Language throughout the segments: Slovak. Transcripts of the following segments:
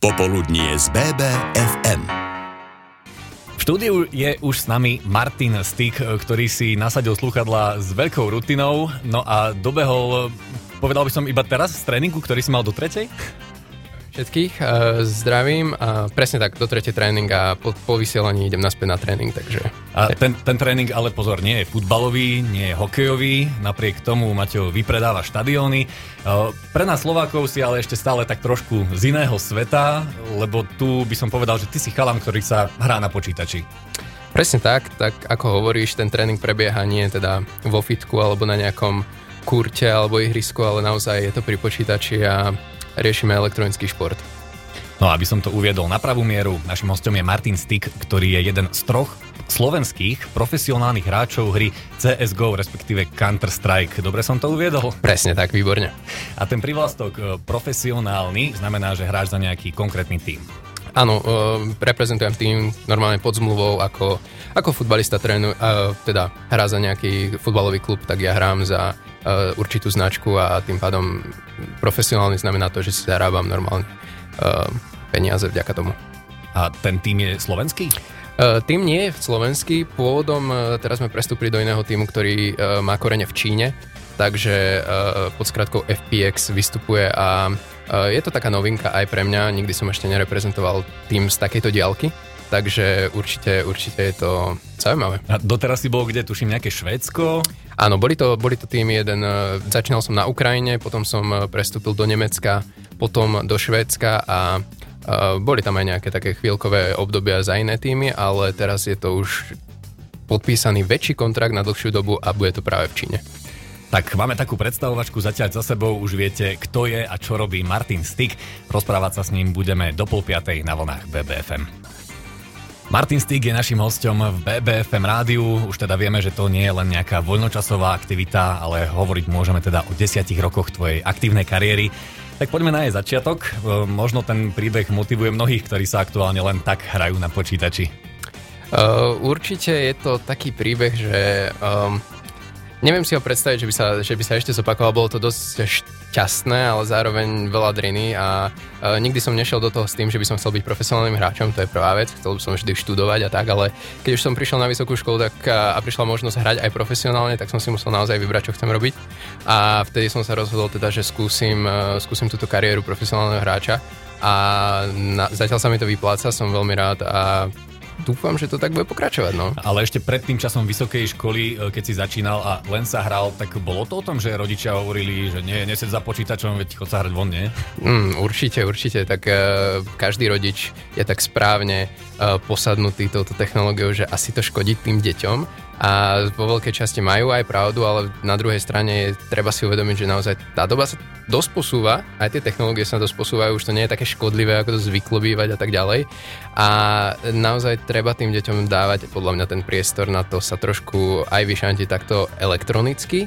Popoludnie z BBFM. V štúdiu je už s nami Martin Stik, ktorý si nasadil sluchadla s veľkou rutinou, no a dobehol, povedal by som iba teraz z tréningu, ktorý si mal do tretej? Všetkých. Uh, zdravím a presne tak, do tretej tréning a po, po vysielaní idem naspäť na tréning, takže... A ten, ten tréning ale pozor, nie je futbalový, nie je hokejový, napriek tomu Mateo vypredáva štadióny. Uh, pre nás Slovákov si ale ešte stále tak trošku z iného sveta, lebo tu by som povedal, že ty si chalam, ktorý sa hrá na počítači. Presne tak, tak ako hovoríš, ten tréning prebieha nie teda vo fitku alebo na nejakom kurte alebo ihrisku, ale naozaj je to pri počítači a riešime elektronický šport. No aby som to uviedol na pravú mieru, našim hostom je Martin Stick, ktorý je jeden z troch slovenských profesionálnych hráčov hry CSGO, respektíve Counter-Strike. Dobre som to uviedol? Presne tak, výborne. A ten privlastok e, profesionálny znamená, že hráš za nejaký konkrétny tým. Áno, uh, reprezentujem tým normálne pod zmluvou ako, ako futbalista trénu, uh, teda hrá za nejaký futbalový klub, tak ja hrám za uh, určitú značku a tým pádom profesionálny znamená to, že si zarábam normálne uh, peniaze vďaka tomu. A ten tým je slovenský? Uh, tým nie je slovenský, pôvodom uh, teraz sme prestúpili do iného týmu, ktorý uh, má korene v Číne, takže pod skratkou FPX vystupuje a je to taká novinka aj pre mňa, nikdy som ešte nereprezentoval tým z takejto diálky, takže určite, určite je to zaujímavé. A doteraz si bol kde, tuším, nejaké Švédsko? Áno, boli to, boli to týmy jeden, uh, začínal som na Ukrajine, potom som uh, prestúpil do Nemecka, potom do Švédska a uh, boli tam aj nejaké také chvíľkové obdobia za iné týmy, ale teraz je to už podpísaný väčší kontrakt na dlhšiu dobu a bude to práve v Číne. Tak máme takú predstavovačku zatiaľ za sebou, už viete, kto je a čo robí Martin Stick. Rozprávať sa s ním budeme do pol piatej na vlnách BBFM. Martin Stig je našim hostom v BBFM rádiu. Už teda vieme, že to nie je len nejaká voľnočasová aktivita, ale hovoriť môžeme teda o desiatich rokoch tvojej aktívnej kariéry. Tak poďme na jej začiatok. E, možno ten príbeh motivuje mnohých, ktorí sa aktuálne len tak hrajú na počítači. Uh, určite je to taký príbeh, že um, Neviem si ho predstaviť, že by sa, že by sa ešte zopakoval, bolo to dosť šťastné, ale zároveň veľa driny a uh, nikdy som nešiel do toho s tým, že by som chcel byť profesionálnym hráčom, to je prvá vec, chcel by som vždy študovať a tak, ale keď už som prišiel na vysokú školu tak, a, a prišla možnosť hrať aj profesionálne, tak som si musel naozaj vybrať, čo chcem robiť. A vtedy som sa rozhodol teda, že skúsim, uh, skúsim túto kariéru profesionálneho hráča. A na, zatiaľ sa mi to vypláca, som veľmi rád a dúfam, že to tak bude pokračovať. No. Ale ešte pred tým časom vysokej školy, e, keď si začínal a len sa hral, tak bolo to o tom, že rodičia hovorili, že nie, nesed za počítačom, veď chod sa hrať von, nie? Mm, určite, určite. Tak uh, každý rodič je tak správne uh, posadnutý touto technológiou, že asi to škodí tým deťom a vo veľkej časti majú aj pravdu, ale na druhej strane je, treba si uvedomiť, že naozaj tá doba sa dosť posúva, aj tie technológie sa dosť posúvajú, už to nie je také škodlivé, ako to zvyklo bývať a tak ďalej. A naozaj treba tým deťom dávať podľa mňa ten priestor na to sa trošku aj vyšantiť takto elektronicky,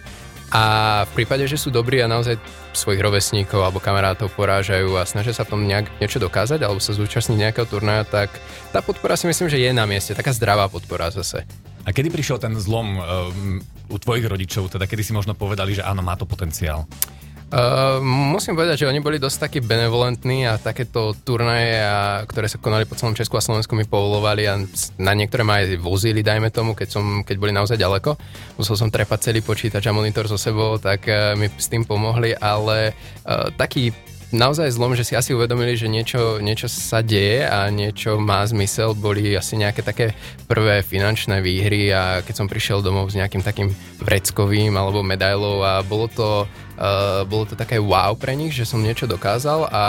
a v prípade, že sú dobrí a naozaj svojich rovesníkov alebo kamarátov porážajú a snažia sa v tom nejak niečo dokázať alebo sa zúčastniť nejakého turnaja, tak tá podpora si myslím, že je na mieste. Taká zdravá podpora zase. A kedy prišiel ten zlom um, u tvojich rodičov, teda kedy si možno povedali, že áno, má to potenciál? Uh, musím povedať, že oni boli dosť takí benevolentní a takéto turnaje, a, ktoré sa konali po celom Česku a Slovensku mi povolovali a na niektoré ma aj vozili, dajme tomu, keď, som, keď boli naozaj ďaleko. Musel som trepať celý počítač a monitor so sebou, tak uh, mi s tým pomohli, ale uh, taký naozaj zlom, že si asi uvedomili, že niečo, niečo sa deje a niečo má zmysel. Boli asi nejaké také prvé finančné výhry a keď som prišiel domov s nejakým takým vreckovým alebo medailou a bolo to, uh, bolo to také wow pre nich, že som niečo dokázal a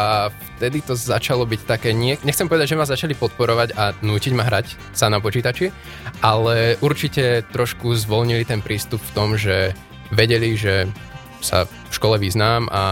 vtedy to začalo byť také, nie, nechcem povedať, že ma začali podporovať a nútiť ma hrať sa na počítači, ale určite trošku zvolnili ten prístup v tom, že vedeli, že sa v škole význam a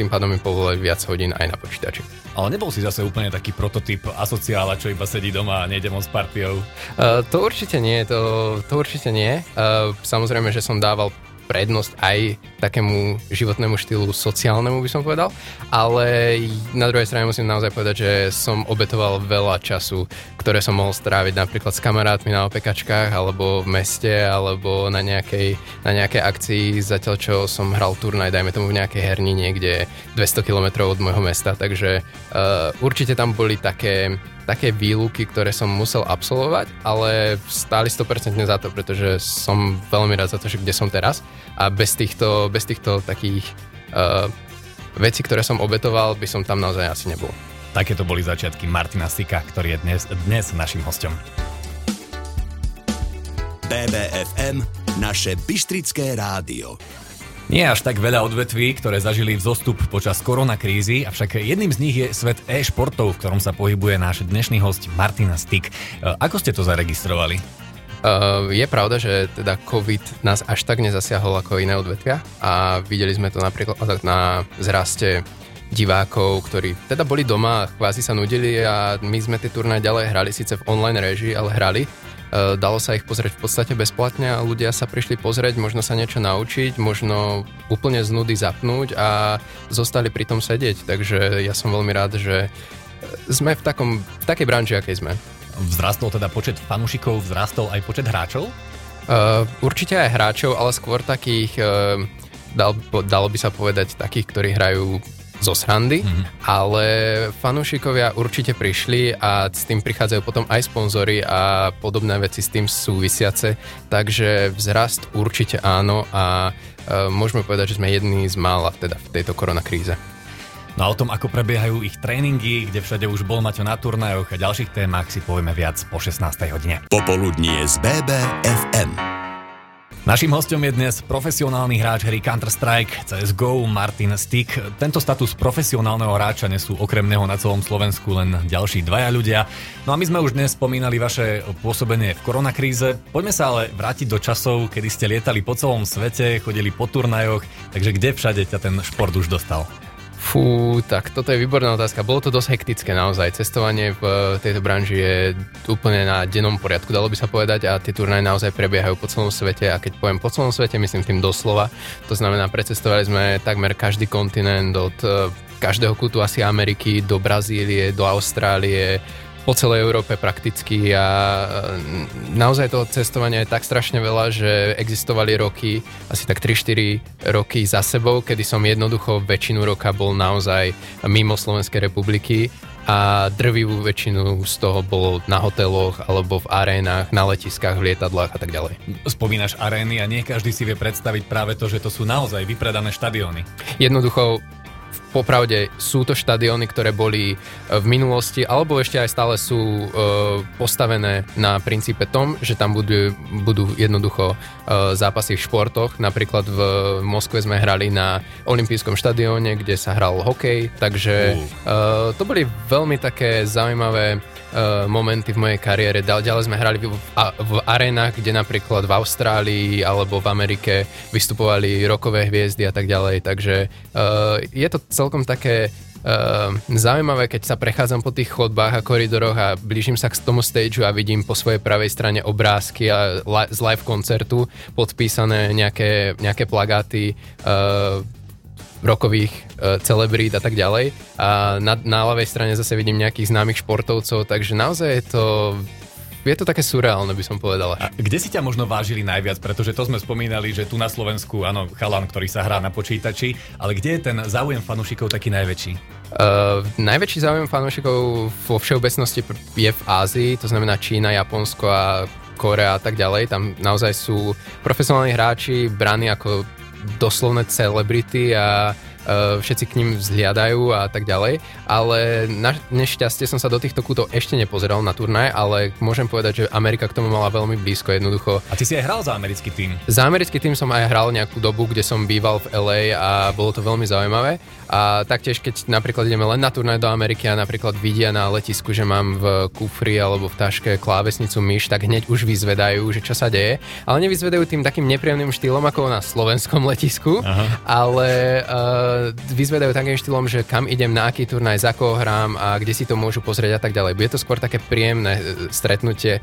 tým pádom mi povolili viac hodín aj na počítači. Ale nebol si zase úplne taký prototyp asociála, čo iba sedí doma a nejde von s partiou? Uh, to určite nie, to, to určite nie. Uh, samozrejme, že som dával prednosť aj takému životnému štýlu sociálnemu, by som povedal. Ale na druhej strane musím naozaj povedať, že som obetoval veľa času, ktoré som mohol stráviť napríklad s kamarátmi na opekačkách, alebo v meste, alebo na nejakej, na nejakej akcii, zatiaľ čo som hral turnaj, dajme tomu v nejakej herni niekde 200 km od môjho mesta, takže uh, určite tam boli také také výluky, ktoré som musel absolvovať, ale stáli 100% za to, pretože som veľmi rád za to, že kde som teraz a bez týchto, bez týchto takých uh, vecí, ktoré som obetoval, by som tam naozaj asi nebol. Takéto boli začiatky Martina Sika, ktorý je dnes, dnes našim hostom. BBFM, naše Bystrické rádio. Nie až tak veľa odvetví, ktoré zažili vzostup počas koronakrízy, avšak jedným z nich je svet e-športov, v ktorom sa pohybuje náš dnešný host Martina Stik. E, ako ste to zaregistrovali? Uh, je pravda, že teda COVID nás až tak nezasiahol ako iné odvetvia a videli sme to napríklad na zraste divákov, ktorí teda boli doma a kvázi sa nudili a my sme tie turnaje ďalej hrali, síce v online režii, ale hrali dalo sa ich pozrieť v podstate bezplatne a ľudia sa prišli pozrieť, možno sa niečo naučiť, možno úplne z nudy zapnúť a zostali pri tom sedieť. Takže ja som veľmi rád, že sme v, takom, v takej branži, akej sme. Vzrastol teda počet fanúšikov, vzrastol aj počet hráčov? Uh, určite aj hráčov, ale skôr takých, uh, dal, dalo by sa povedať, takých, ktorí hrajú zo srandy, mm-hmm. ale fanúšikovia určite prišli a s tým prichádzajú potom aj sponzory a podobné veci s tým súvisiace, takže vzrast určite áno a e, môžeme povedať, že sme jedni z mála teda v tejto koronakríze. No a o tom, ako prebiehajú ich tréningy, kde všade už bol Maťo na turnajoch a ďalších témach si povieme viac po 16. hodine. Popoludnie z BBFM. Naším hostom je dnes profesionálny hráč hry Counter-Strike CSGO Martin Stick. Tento status profesionálneho hráča nesú okrem neho na celom Slovensku len ďalší dvaja ľudia. No a my sme už dnes spomínali vaše pôsobenie v koronakríze. Poďme sa ale vrátiť do časov, kedy ste lietali po celom svete, chodili po turnajoch, takže kde všade ťa ten šport už dostal? Fú, tak toto je výborná otázka. Bolo to dosť hektické naozaj. Cestovanie v tejto branži je úplne na dennom poriadku, dalo by sa povedať, a tie turnaje naozaj prebiehajú po celom svete. A keď poviem po celom svete, myslím tým doslova. To znamená, precestovali sme takmer každý kontinent od eh, každého kútu asi Ameriky do Brazílie, do Austrálie, po celej Európe prakticky a naozaj toho cestovania je tak strašne veľa, že existovali roky, asi tak 3-4 roky za sebou, kedy som jednoducho väčšinu roka bol naozaj mimo Slovenskej republiky a drvivú väčšinu z toho bolo na hoteloch alebo v arénach, na letiskách, v lietadlách a tak ďalej. Spomínaš arény a nie každý si vie predstaviť práve to, že to sú naozaj vypredané štadióny. Jednoducho popravde sú to štadióny, ktoré boli e, v minulosti, alebo ešte aj stále sú e, postavené na princípe tom, že tam budú, budú jednoducho e, zápasy v športoch. Napríklad v Moskve sme hrali na olympijskom štadióne, kde sa hral hokej, takže to boli veľmi také zaujímavé uh, momenty v mojej kariére. Ďalej sme hrali v, v arenách, kde napríklad v Austrálii alebo v Amerike vystupovali rokové hviezdy a tak ďalej. Takže uh, je to celkom také Uh, zaujímavé, keď sa prechádzam po tých chodbách a koridoroch a blížim sa k tomu stageu a vidím po svojej pravej strane obrázky a li- z live koncertu podpísané nejaké, nejaké plagáty uh, rokových celebrít a tak ďalej. A na, na ľavej strane zase vidím nejakých známych športovcov, takže naozaj je to je to také surreálne, by som povedala. A kde si ťa možno vážili najviac? Pretože to sme spomínali, že tu na Slovensku, áno, chalan, ktorý sa hrá na počítači, ale kde je ten záujem fanúšikov taký najväčší? Uh, najväčší záujem fanúšikov vo všeobecnosti je v Ázii, to znamená Čína, Japonsko a Korea a tak ďalej. Tam naozaj sú profesionálni hráči braní ako doslovné celebrity a uh, všetci k ním vzhliadajú a tak ďalej, ale na nešťastie som sa do týchto kútov ešte nepozeral na turnaj, ale môžem povedať, že Amerika k tomu mala veľmi blízko jednoducho. A ty si aj hral za americký tým? Za americký tým som aj hral nejakú dobu, kde som býval v LA a bolo to veľmi zaujímavé. A taktiež, keď napríklad ideme len na turnaj do Ameriky a napríklad vidia na letisku, že mám v kufri alebo v taške klávesnicu myš, tak hneď už vyzvedajú, že čo sa deje. Ale nevyzvedajú tým takým nepríjemným štýlom ako na slovenskom letisku, Aha. ale uh, vyzvedajú takým štýlom, že kam idem, na aký turnaj, za koho hrám a kde si to môžu pozrieť a tak ďalej. Bude to skôr také príjemné e, stretnutie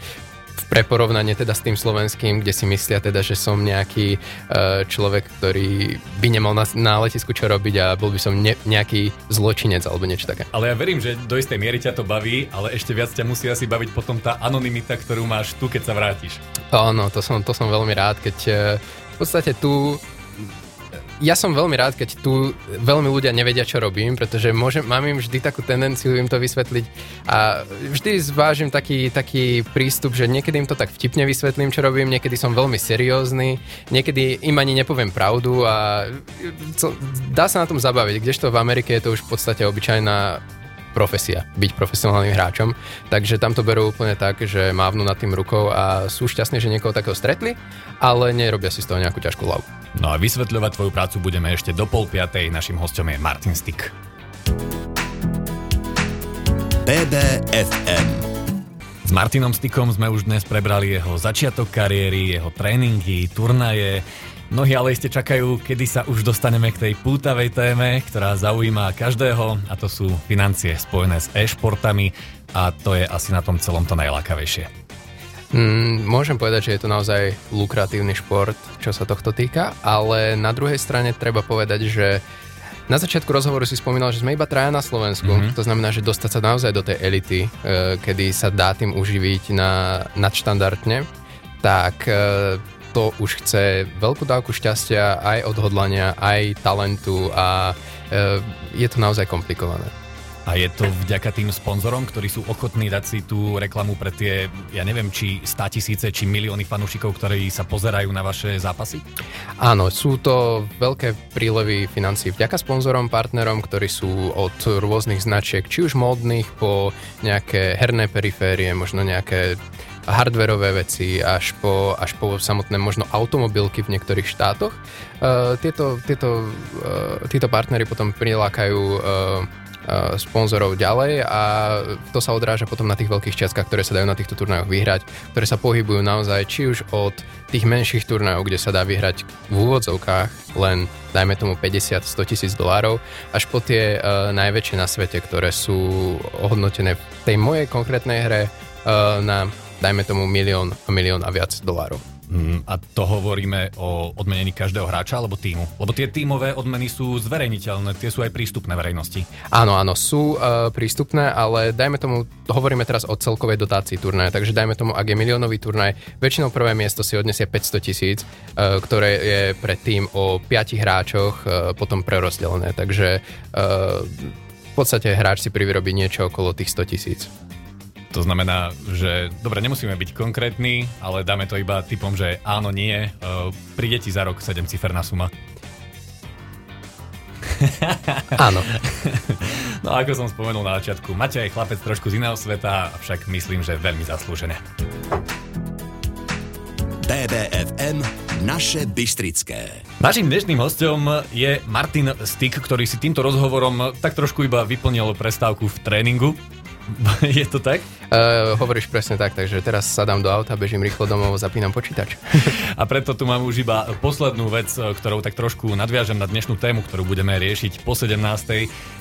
pre porovnanie teda s tým slovenským, kde si myslia teda, že som nejaký uh, človek, ktorý by nemal na, na letisku čo robiť a bol by som ne, nejaký zločinec alebo niečo také. Ale ja verím, že do istej miery ťa to baví, ale ešte viac ťa musí asi baviť potom tá anonimita, ktorú máš tu, keď sa vrátiš. Áno, to som, to som veľmi rád, keď uh, v podstate tu ja som veľmi rád, keď tu veľmi ľudia nevedia, čo robím, pretože môžem, mám im vždy takú tendenciu im to vysvetliť a vždy zvážim taký, taký prístup, že niekedy im to tak vtipne vysvetlím, čo robím, niekedy som veľmi seriózny, niekedy im ani nepoviem pravdu a dá sa na tom zabaviť, kdežto v Amerike je to už v podstate obyčajná profesia, byť profesionálnym hráčom. Takže tam to berú úplne tak, že mávnu nad tým rukou a sú šťastní, že niekoho takého stretli, ale nerobia si z toho nejakú ťažkú hlavu. No a vysvetľovať tvoju prácu budeme ešte do pol piatej. Našim hostom je Martin Stick. BBFM S Martinom Stickom sme už dnes prebrali jeho začiatok kariéry, jeho tréningy, turnaje. Mnohí ale ešte čakajú, kedy sa už dostaneme k tej pútavej téme, ktorá zaujíma každého a to sú financie spojené s e-športami a to je asi na tom celom to najlákavejšie. Mm, môžem povedať, že je to naozaj lukratívny šport, čo sa tohto týka, ale na druhej strane treba povedať, že na začiatku rozhovoru si spomínal, že sme iba traja na Slovensku, mm-hmm. to znamená, že dostať sa naozaj do tej elity, e, kedy sa dá tým uživiť na nadštandardne, tak e, to už chce veľkú dávku šťastia, aj odhodlania, aj talentu a e, je to naozaj komplikované. A je to vďaka tým sponzorom, ktorí sú ochotní dať si tú reklamu pre tie, ja neviem, či 100 tisíce, či milióny fanúšikov, ktorí sa pozerajú na vaše zápasy? Áno, sú to veľké prílevy financí vďaka sponzorom, partnerom, ktorí sú od rôznych značiek, či už módnych po nejaké herné periférie, možno nejaké hardverové veci až po, až po samotné možno automobilky v niektorých štátoch. Uh, tieto, tieto, uh, títo partnery potom prilákajú uh, sponzorov ďalej a to sa odráža potom na tých veľkých čiastkách, ktoré sa dajú na týchto turnajoch vyhrať, ktoré sa pohybujú naozaj či už od tých menších turnajov, kde sa dá vyhrať v úvodzovkách len dajme tomu 50-100 tisíc dolárov, až po tie uh, najväčšie na svete, ktoré sú ohodnotené v tej mojej konkrétnej hre uh, na dajme tomu milión a milión a viac dolárov. A to hovoríme o odmenení každého hráča alebo týmu? Lebo tie tímové odmeny sú zverejniteľné, tie sú aj prístupné verejnosti. Áno, áno, sú uh, prístupné, ale dajme tomu, hovoríme teraz o celkovej dotácii turnaja, takže dajme tomu, ak je miliónový turnaj, väčšinou prvé miesto si odnesie 500 tisíc, uh, ktoré je pre tým o 5 hráčoch uh, potom prerozdelené, takže uh, v podstate hráč si privyrobí niečo okolo tých 100 tisíc. To znamená, že dobre, nemusíme byť konkrétni, ale dáme to iba typom, že áno, nie. Uh, príde ti za rok 7 ciferná suma. Áno. no ako som spomenul na začiatku, máte aj chlapec trošku z iného sveta, však myslím, že veľmi zaslúžené. BBFM Naše Bystrické. Našim dnešným hostom je Martin Stick, ktorý si týmto rozhovorom tak trošku iba vyplnil prestávku v tréningu. je to tak? Uh, hovoríš presne tak, takže teraz sadám do auta, bežím rýchlo domov, zapínam počítač. A preto tu mám už iba poslednú vec, ktorou tak trošku nadviažem na dnešnú tému, ktorú budeme riešiť po 17.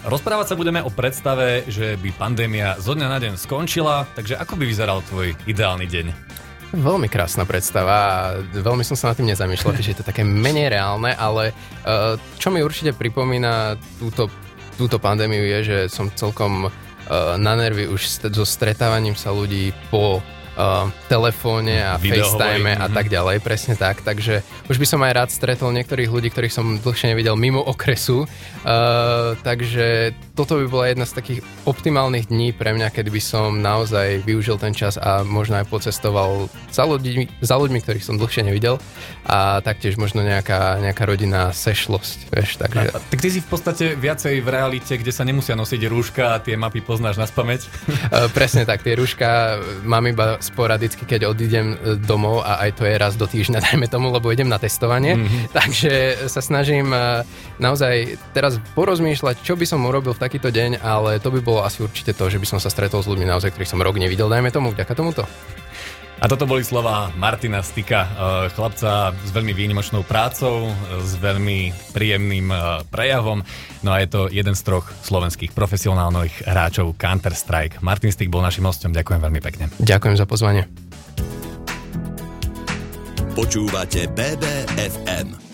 Rozprávať sa budeme o predstave, že by pandémia zo dňa na deň skončila, takže ako by vyzeral tvoj ideálny deň? Veľmi krásna predstava veľmi som sa nad tým nezamýšľal, že je to také menej reálne, ale uh, čo mi určite pripomína túto, túto pandémiu je, že som celkom Eh, na nervy už so stretávaním sa ľudí po uh, telefóne a FaceTime a tak ďalej, presne tak. Takže už by som aj rád stretol niektorých ľudí, ktorých som dlhšie nevidel mimo okresu. Uh, takže toto by bola jedna z takých optimálnych dní pre mňa, kedy by som naozaj využil ten čas a možno aj pocestoval za ľuďmi, za ľuďmi ktorých som dlhšie nevidel a taktiež možno nejaká, nejaká rodinná sešlosť. Vieš, takže... a, tak ty si v podstate viacej v realite, kde sa nemusia nosiť rúška a tie mapy poznáš na spameť. Uh, presne tak, tie rúška mám iba sporadicky, keď odídem e, domov a aj to je raz do týždňa, dajme tomu, lebo idem na testovanie. Mm-hmm. Takže sa snažím e, naozaj teraz porozmýšľať, čo by som urobil v takýto deň, ale to by bolo asi určite to, že by som sa stretol s ľuďmi naozaj, ktorých som rok nevidel, dajme tomu, vďaka tomuto. A toto boli slova Martina Stika, e, chlapca s veľmi výnimočnou prácou, s veľmi príjemným prejavom. No a je to jeden z troch slovenských profesionálnych hráčov Counter-Strike. Martin Stik bol našim hostom, ďakujem veľmi pekne. Ďakujem za pozvanie. Počúvate BBFM.